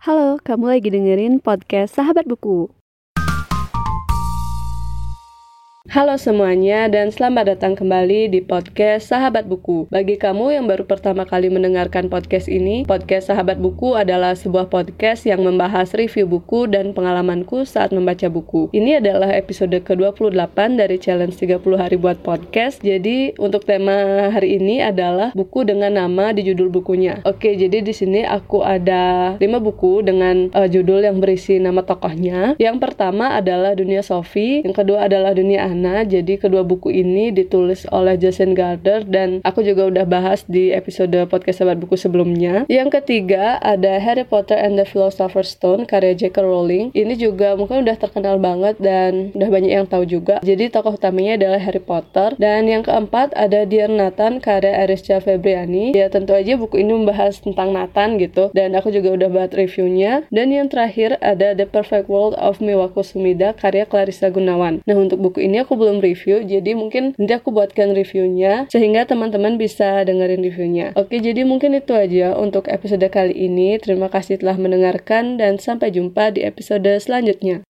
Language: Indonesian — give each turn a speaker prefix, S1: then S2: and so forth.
S1: Halo, kamu lagi dengerin podcast Sahabat Buku. Halo semuanya dan selamat datang kembali di podcast Sahabat Buku. Bagi kamu yang baru pertama kali mendengarkan podcast ini, podcast Sahabat Buku adalah sebuah podcast yang membahas review buku dan pengalamanku saat membaca buku. Ini adalah episode ke-28 dari challenge 30 hari buat podcast. Jadi untuk tema hari ini adalah buku dengan nama di judul bukunya. Oke, jadi di sini aku ada 5 buku dengan uh, judul yang berisi nama tokohnya. Yang pertama adalah Dunia Sophie, yang kedua adalah Dunia Ana sana. Jadi kedua buku ini ditulis oleh Jason Gardner dan aku juga udah bahas di episode podcast sahabat buku sebelumnya. Yang ketiga ada Harry Potter and the Philosopher's Stone karya J.K. Rowling. Ini juga mungkin udah terkenal banget dan udah banyak yang tahu juga. Jadi tokoh utamanya adalah Harry Potter. Dan yang keempat ada Dear Nathan karya Arisca Febriani. Ya tentu aja buku ini membahas tentang Nathan gitu. Dan aku juga udah bahas reviewnya. Dan yang terakhir ada The Perfect World of Miwako Sumida karya Clarissa Gunawan. Nah untuk buku ini aku belum review, jadi mungkin nanti aku buatkan reviewnya sehingga teman-teman bisa dengerin reviewnya. Oke, jadi mungkin itu aja untuk episode kali ini. Terima kasih telah mendengarkan dan sampai jumpa di episode selanjutnya.